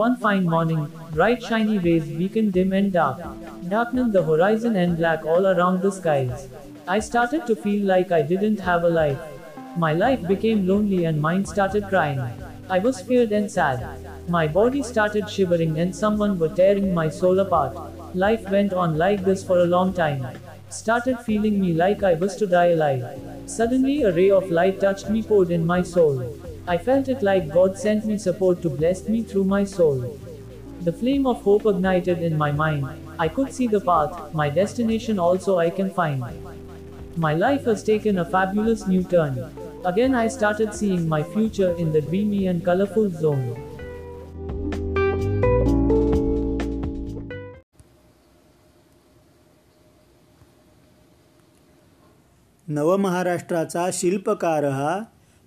one fine morning, bright shiny rays beaconed dim and dark, darkening the horizon and black all around the skies. I started to feel like I didn't have a life. My life became lonely and mine started crying. I was feared and sad. My body started shivering and someone were tearing my soul apart. Life went on like this for a long time. Started feeling me like I was to die alive. Suddenly a ray of light touched me poured in my soul. I felt it like God sent me support to bless me through my soul. The flame of hope ignited in my mind. I could see the path, my destination also I can find. My life has taken a fabulous new turn. Again I started seeing my future in the dreamy and colorful zone. नवमहाराष्ट्राचा शिल्पकार हा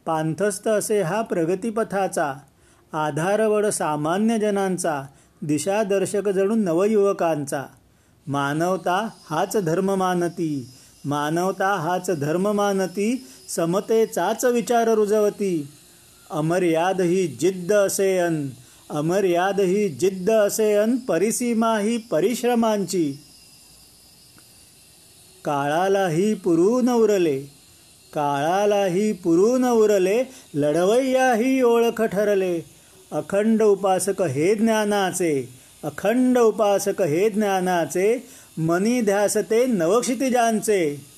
पांथस्थ असे हा प्रगतीपथाचा आधारवड सामान्य जनांचा दिशादर्शक जणू नवयुवकांचा. मानवता हाच धर्म मानती मानवता हाच धर्म मानती समतेचाच विचार रुजवती. अमर्याद ही जिद्द असेयन अमर्याद ही जिद्द असेयन परिसीमा ही परिश्रमांची. काळालाही पुरून उरले काळालाही पुरून उरले लढवय्याही ओळख ठरले. अखंड उपासक हे ज्ञानाचे अखंड उपासक हे ज्ञानाचे मनी ध्यासते नवक्षितिजांचे.